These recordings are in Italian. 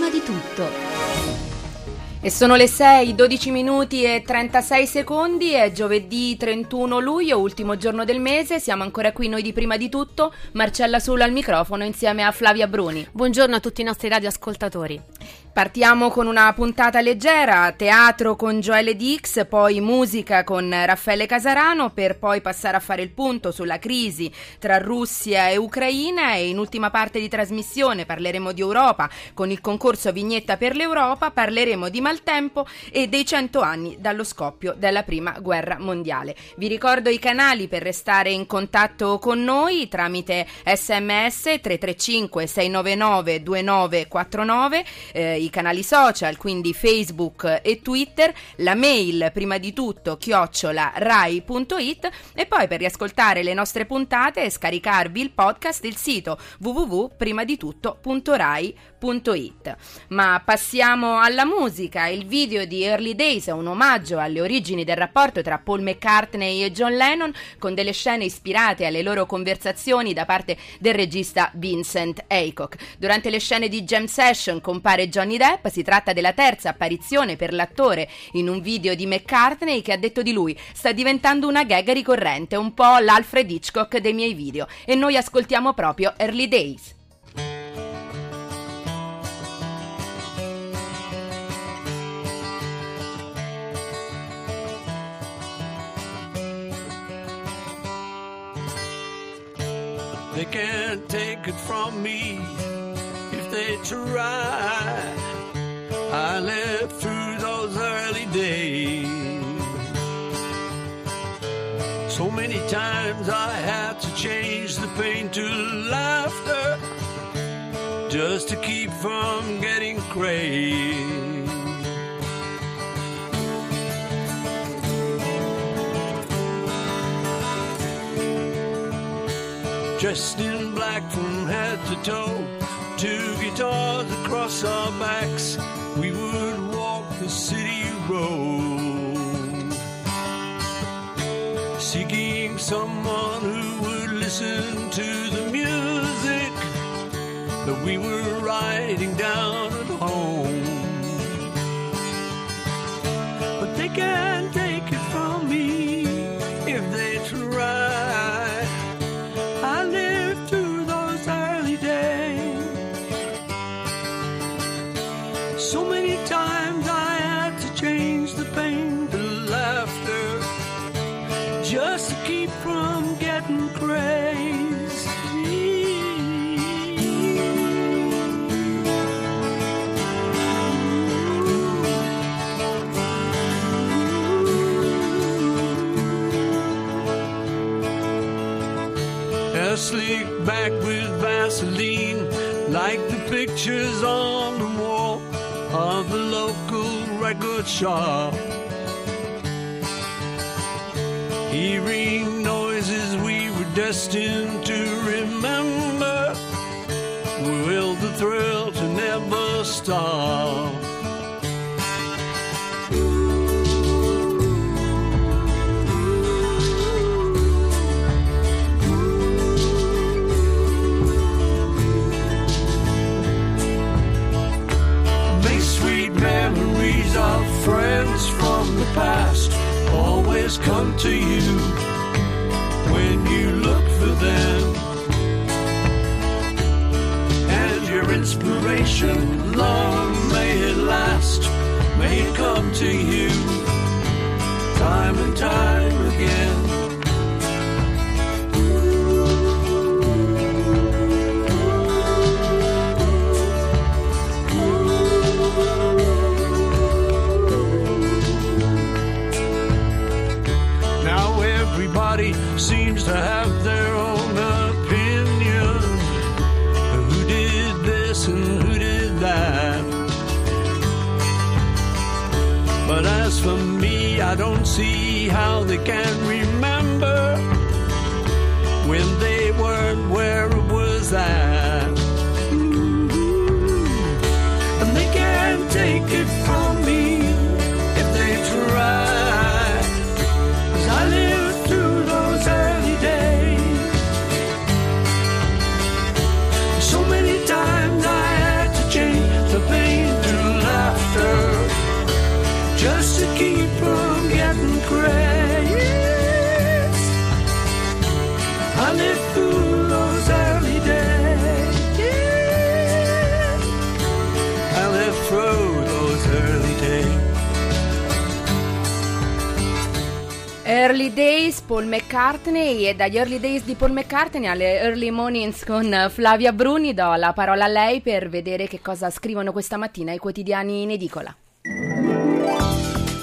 prima di tutto. E sono le 6, 12 minuti e 36 secondi, è giovedì 31 luglio, ultimo giorno del mese, siamo ancora qui noi di prima di tutto, Marcella Sula al microfono insieme a Flavia Bruni. Buongiorno a tutti i nostri radioascoltatori. Partiamo con una puntata leggera, teatro con Joele Dix, poi musica con Raffaele Casarano per poi passare a fare il punto sulla crisi tra Russia e Ucraina e in ultima parte di trasmissione parleremo di Europa con il concorso Vignetta per l'Europa, parleremo di maltempo e dei 100 anni dallo scoppio della Prima Guerra Mondiale. Vi ricordo i canali per restare in contatto con noi tramite sms 335 699 2949 eh, i canali social, quindi Facebook e Twitter, la mail prima di tutto chiocciola rai.it e poi per riascoltare le nostre puntate e scaricarvi il podcast il sito www.primaditutto.rai.it. Ma passiamo alla musica, il video di Early Days è un omaggio alle origini del rapporto tra Paul McCartney e John Lennon con delle scene ispirate alle loro conversazioni da parte del regista Vincent Aycock. Durante le scene di Jam Session compare Johnny Johnny Depp. Si tratta della terza apparizione per l'attore in un video di McCartney che ha detto di lui sta diventando una gag ricorrente, un po' l'Alfred Hitchcock dei miei video. E noi ascoltiamo proprio Early Days. They can't take it from me they try. I lived through those early days. So many times I had to change the pain to laughter just to keep from getting crazy. Dressed in black from head to toe, two guitars across our backs we would walk the city road, seeking someone who would listen to the music that we were writing down at home. But they can't A sleek back with Vaseline, like the pictures on the wall of the local record shop. Hearing noises we were destined to remember, will the thrill to never stop. To you can't take Early Days Paul McCartney e dagli Early Days di Paul McCartney alle Early Mornings con Flavia Bruni do la parola a lei per vedere che cosa scrivono questa mattina i quotidiani in edicola.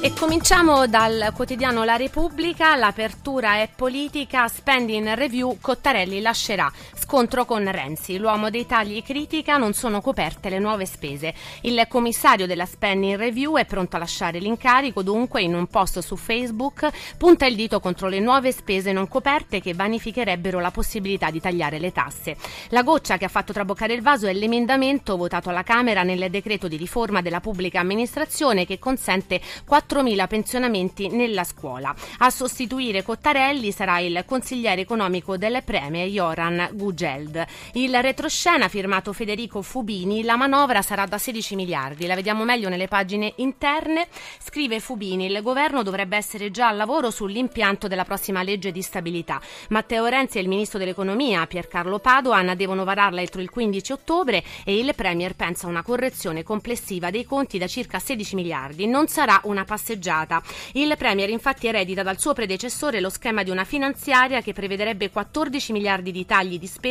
E cominciamo dal quotidiano La Repubblica, l'apertura è politica, spending review, Cottarelli lascerà, scontro con Renzi, l'uomo dei tagli critica, non sono coperte le nuove spese. Il commissario della spending review è pronto a lasciare l'incarico, dunque in un post su Facebook punta il dito contro le nuove spese non coperte che vanificherebbero la possibilità di tagliare le tasse. La goccia che ha fatto traboccare il vaso è l'emendamento votato alla Camera nel decreto di riforma della pubblica amministrazione che consente 4 4.000 pensionamenti nella scuola. A sostituire Cottarelli sarà il consigliere economico del Premier Joran Gugeld. Il retroscena firmato Federico Fubini, la manovra sarà da 16 miliardi. La vediamo meglio nelle pagine interne. Scrive Fubini, il governo dovrebbe essere già al lavoro sull'impianto della prossima legge di stabilità. Matteo Renzi e il ministro dell'economia Piercarlo Padoan devono vararla entro il 15 ottobre e il Premier pensa a una correzione complessiva dei conti da circa 16 miliardi. Non sarà una passeggiata. Il Premier infatti eredita dal suo predecessore lo schema di una finanziaria che prevederebbe 14 miliardi di tagli di spesa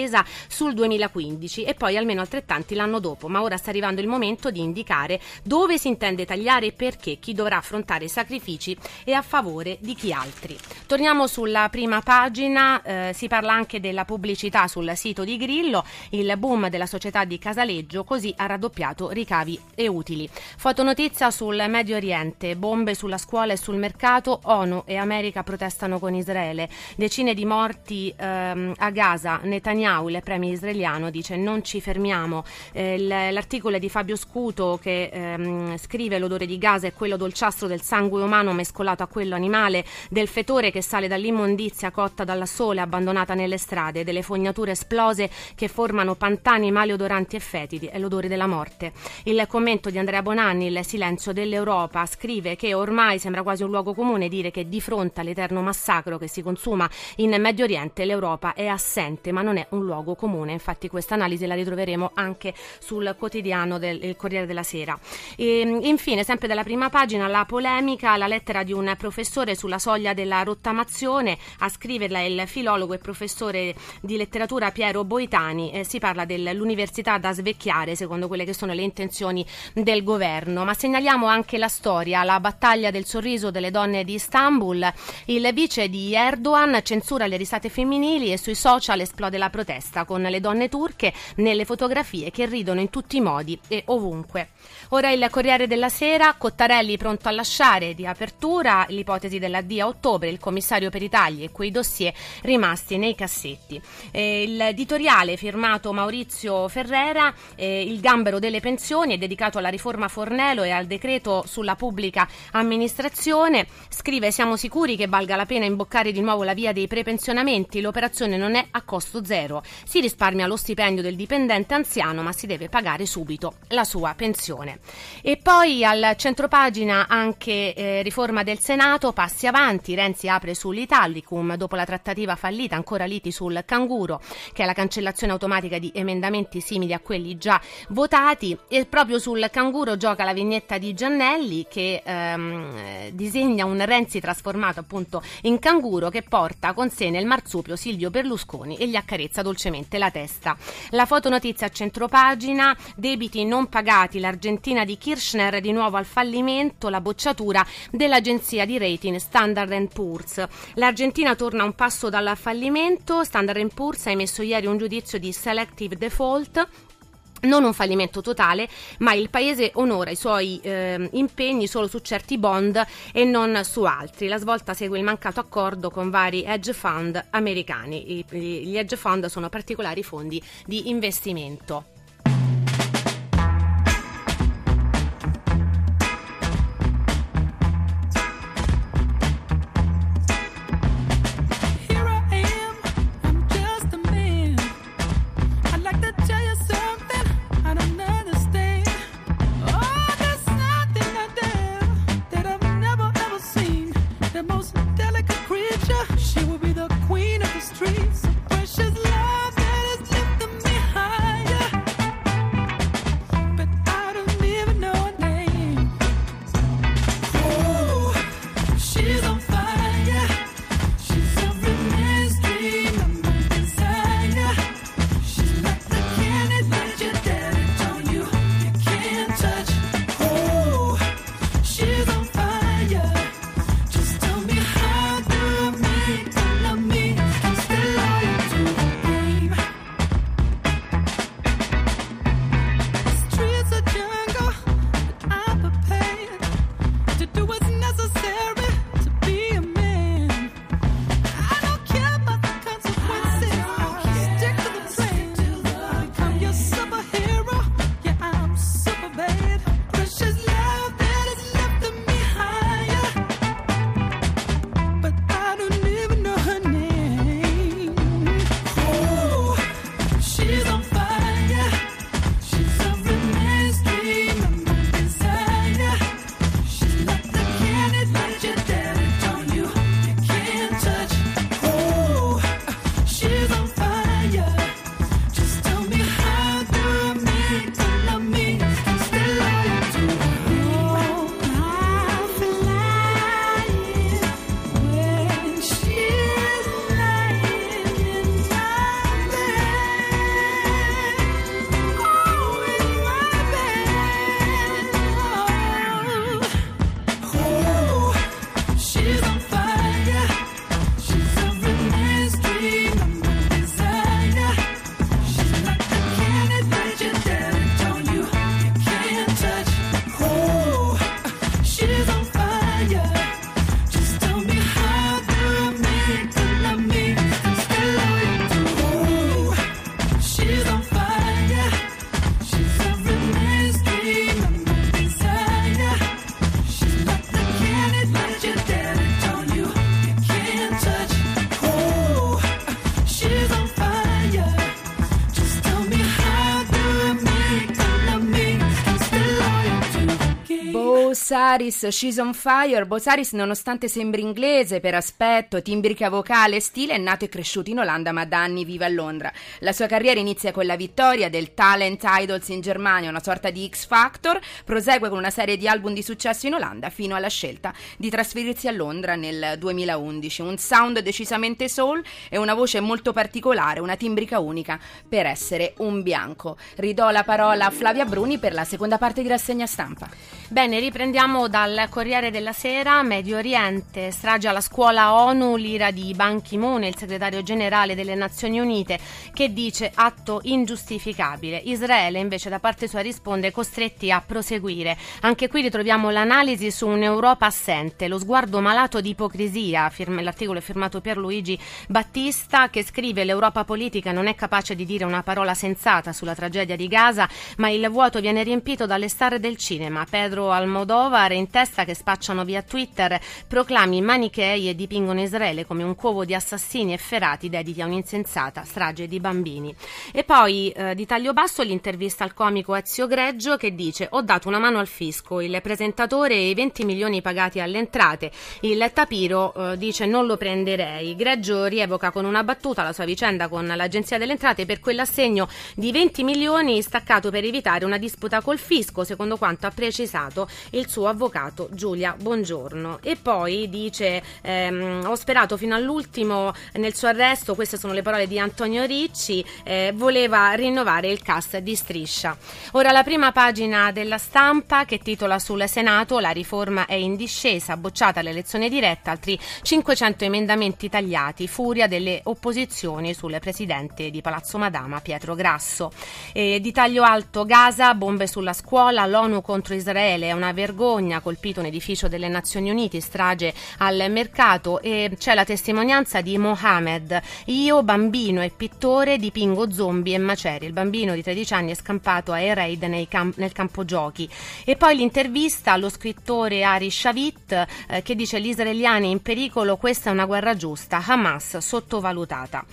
sul 2015 e poi almeno altrettanti l'anno dopo, ma ora sta arrivando il momento di indicare dove si intende tagliare e perché, chi dovrà affrontare sacrifici e a favore di chi altri. Torniamo sulla prima pagina, eh, si parla anche della pubblicità sul sito di Grillo, il boom della società di Casaleggio così ha raddoppiato ricavi e utili. Fotonotizia sul Medio Oriente, bombe sulla scuola e sul mercato, ONU e America protestano con Israele. Decine di morti ehm, a Gaza, Netanyahu, il premier israeliano, dice non ci fermiamo. Eh, l'articolo è di Fabio Scuto che ehm, scrive l'odore di Gaza è quello dolciastro del sangue umano mescolato a quello animale, del fetore che sale dall'immondizia cotta dal sole abbandonata nelle strade, delle fognature esplose che formano pantani maleodoranti e fetidi, è l'odore della morte. Il commento di Andrea Bonanni, il silenzio dell'Europa, scrive che ormai sembra quasi un luogo comune dire che di fronte all'eterno massacro che si consuma in Medio Oriente l'Europa è assente, ma non è un luogo comune. Infatti questa analisi la ritroveremo anche sul quotidiano del Corriere della Sera. E, infine, sempre dalla prima pagina, la polemica, la lettera di un professore sulla soglia della rottamazione, a scriverla il filologo e professore di letteratura Piero Boitani. Eh, si parla dell'università da svecchiare, secondo quelle che sono le intenzioni del governo. Ma segnaliamo anche la storia, la battaglia del sorriso delle donne di Istanbul. Il vice di Erdogan censura le risate femminili e sui social esplode la protesta con le donne turche nelle fotografie che ridono in tutti i modi e ovunque. Ora il Corriere della Sera, Cottarelli pronto a lasciare di apertura l'ipotesi della D a ottobre, il commissario per i tagli e quei dossier rimasti nei cassetti. Eh, l'editoriale firmato Maurizio Ferrera, eh, il gambero delle pensioni, è dedicato alla riforma Fornello e al decreto sulla pubblica amministrazione. Scrive: Siamo sicuri che valga la pena imboccare di nuovo la via dei prepensionamenti. L'operazione non è a costo zero. Si risparmia lo stipendio del dipendente anziano, ma si deve pagare subito la sua pensione. E poi al centropagina anche eh, riforma del Senato, passi avanti. Renzi apre sull'Italicum dopo la trattativa fallita, ancora liti sul canguro, che è la cancellazione automatica di emendamenti simili a quelli già votati. E proprio sul canguro gioca la vignetta di Giannelli che ehm, ehm, disegna un Renzi trasformato appunto in canguro che porta con sé nel marsupio Silvio Berlusconi e gli accarezza dolcemente la testa. La fotonotizia a centropagina, debiti non pagati, l'Argentina di Kirchner di nuovo al fallimento, la bocciatura dell'agenzia di rating Standard Poor's. L'Argentina torna un passo dal fallimento, Standard Poor's ha emesso ieri un giudizio di selective default non un fallimento totale, ma il Paese onora i suoi eh, impegni solo su certi bond e non su altri. La svolta segue il mancato accordo con vari hedge fund americani. I, gli hedge fund sono particolari fondi di investimento. Bossaris, She's on Fire. Bossaris, nonostante sembri inglese per aspetto, timbrica vocale e stile, è nato e cresciuto in Olanda, ma da anni vive a Londra. La sua carriera inizia con la vittoria del Talent Idols in Germania, una sorta di X Factor, prosegue con una serie di album di successo in Olanda fino alla scelta di trasferirsi a Londra nel 2011. Un sound decisamente soul e una voce molto particolare, una timbrica unica per essere un bianco. Ridò la parola a Flavia Bruni per la seconda parte di rassegna stampa. Bene, riprendiamo dal Corriere della Sera, Medio Oriente, strage alla scuola ONU, l'ira di Ban Ki-moon, il segretario generale delle Nazioni Unite, che dice atto ingiustificabile. Israele invece da parte sua risponde costretti a proseguire. Anche qui ritroviamo l'analisi su un'Europa assente, lo sguardo malato di ipocrisia, l'articolo è firmato Pierluigi Battista che scrive l'Europa politica non è capace di dire una parola sensata sulla tragedia di Gaza, ma il vuoto viene riempito dalle star del cinema. Pedro Pedro Almodovar in testa che spacciano via Twitter proclami manichei e dipingono Israele come un covo di assassini efferati dediti a un'insensata strage di bambini. E poi eh, di taglio basso l'intervista al comico Ezio Greggio che dice ho dato una mano al fisco, il presentatore e i 20 milioni pagati alle entrate. Il tapiro eh, dice non lo prenderei. Greggio rievoca con una battuta la sua vicenda con l'agenzia delle entrate per quell'assegno di 20 milioni staccato per evitare una disputa col fisco, secondo quanto ha precisato il suo avvocato Giulia Bongiorno. E poi dice: ehm, Ho sperato fino all'ultimo nel suo arresto, queste sono le parole di Antonio Ricci, eh, voleva rinnovare il cast di Striscia. Ora la prima pagina della stampa che titola sul Senato: La riforma è in discesa, bocciata l'elezione diretta, altri 500 emendamenti tagliati, furia delle opposizioni sul presidente di Palazzo Madama Pietro Grasso. E di taglio alto Gaza, bombe sulla scuola, l'ONU contro Israele è una vergogna, colpito un edificio delle Nazioni Unite, strage al mercato e c'è la testimonianza di Mohamed. Io, bambino e pittore, dipingo zombie e maceri. Il bambino di 13 anni è scampato a Ereid camp- nel campo giochi. E poi l'intervista allo scrittore Ari Shavit eh, che dice gli israeliani in pericolo, questa è una guerra giusta, Hamas sottovalutata.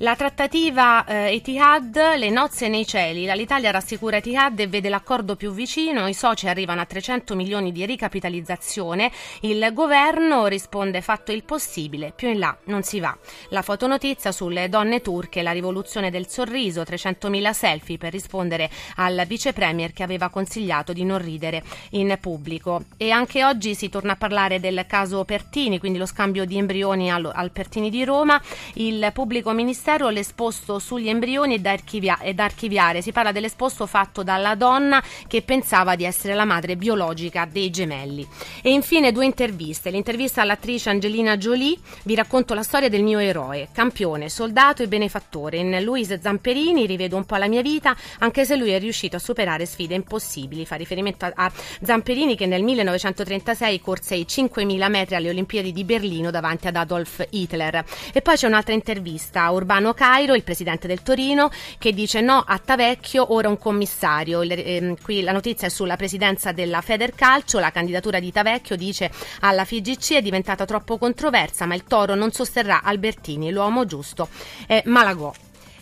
La trattativa eh, Etihad, le nozze nei cieli. L'Italia rassicura Etihad e vede l'accordo più vicino. I soci arrivano a 300 milioni di ricapitalizzazione. Il governo risponde fatto il possibile, più in là non si va. La fotonotizia sulle donne turche, la rivoluzione del sorriso, 300.000 selfie per rispondere al vice premier che aveva consigliato di non ridere in pubblico. E anche oggi si torna a parlare del caso Pertini, quindi lo scambio di embrioni al, al Pertini di Roma. Il pubblico ministero Ministero l'esposto sugli embrioni da, archivia- da archiviare. Si parla dell'esposto fatto dalla donna che pensava di essere la madre biologica dei gemelli. E infine due interviste. L'intervista all'attrice Angelina Jolie. Vi racconto la storia del mio eroe, campione, soldato e benefattore. In Luis Zamperini rivedo un po' la mia vita, anche se lui è riuscito a superare sfide impossibili. Fa riferimento a, a Zamperini che nel 1936 corse i 5.000 metri alle Olimpiadi di Berlino davanti ad Adolf Hitler. E poi c'è un'altra intervista a Urbano Stefano Cairo, il presidente del Torino, che dice no a Tavecchio, ora un commissario. Il, ehm, qui la notizia è sulla presidenza della Federcalcio, la candidatura di Tavecchio dice alla FIGC è diventata troppo controversa, ma il Toro non sosterrà Albertini, l'uomo giusto è Malagò.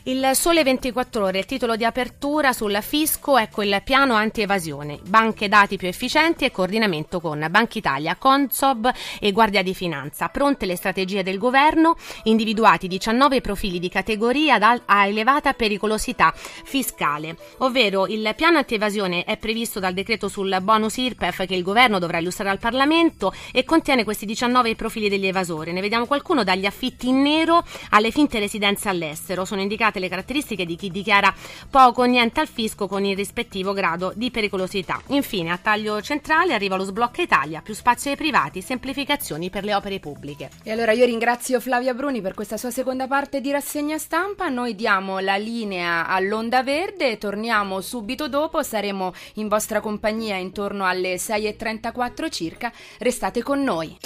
Il Sole 24 Ore, il titolo di apertura sul fisco, ecco il piano anti-evasione, banche dati più efficienti e coordinamento con Banca Italia, Consob e Guardia di Finanza. Pronte le strategie del governo, individuati 19 profili di categoria a elevata pericolosità fiscale, ovvero il piano anti-evasione è previsto dal decreto sul bonus IRPEF che il governo dovrà illustrare al Parlamento e contiene questi 19 profili degli evasori. Ne vediamo qualcuno dagli affitti in nero alle finte residenze all'estero. Sono indicate le caratteristiche di chi dichiara poco o niente al fisco con il rispettivo grado di pericolosità. Infine, a taglio centrale arriva lo sblocca Italia, più spazio ai privati, semplificazioni per le opere pubbliche. E allora io ringrazio Flavia Bruni per questa sua seconda parte di rassegna stampa. Noi diamo la linea all'Onda Verde torniamo subito dopo. Saremo in vostra compagnia intorno alle 6.34 circa. Restate con noi.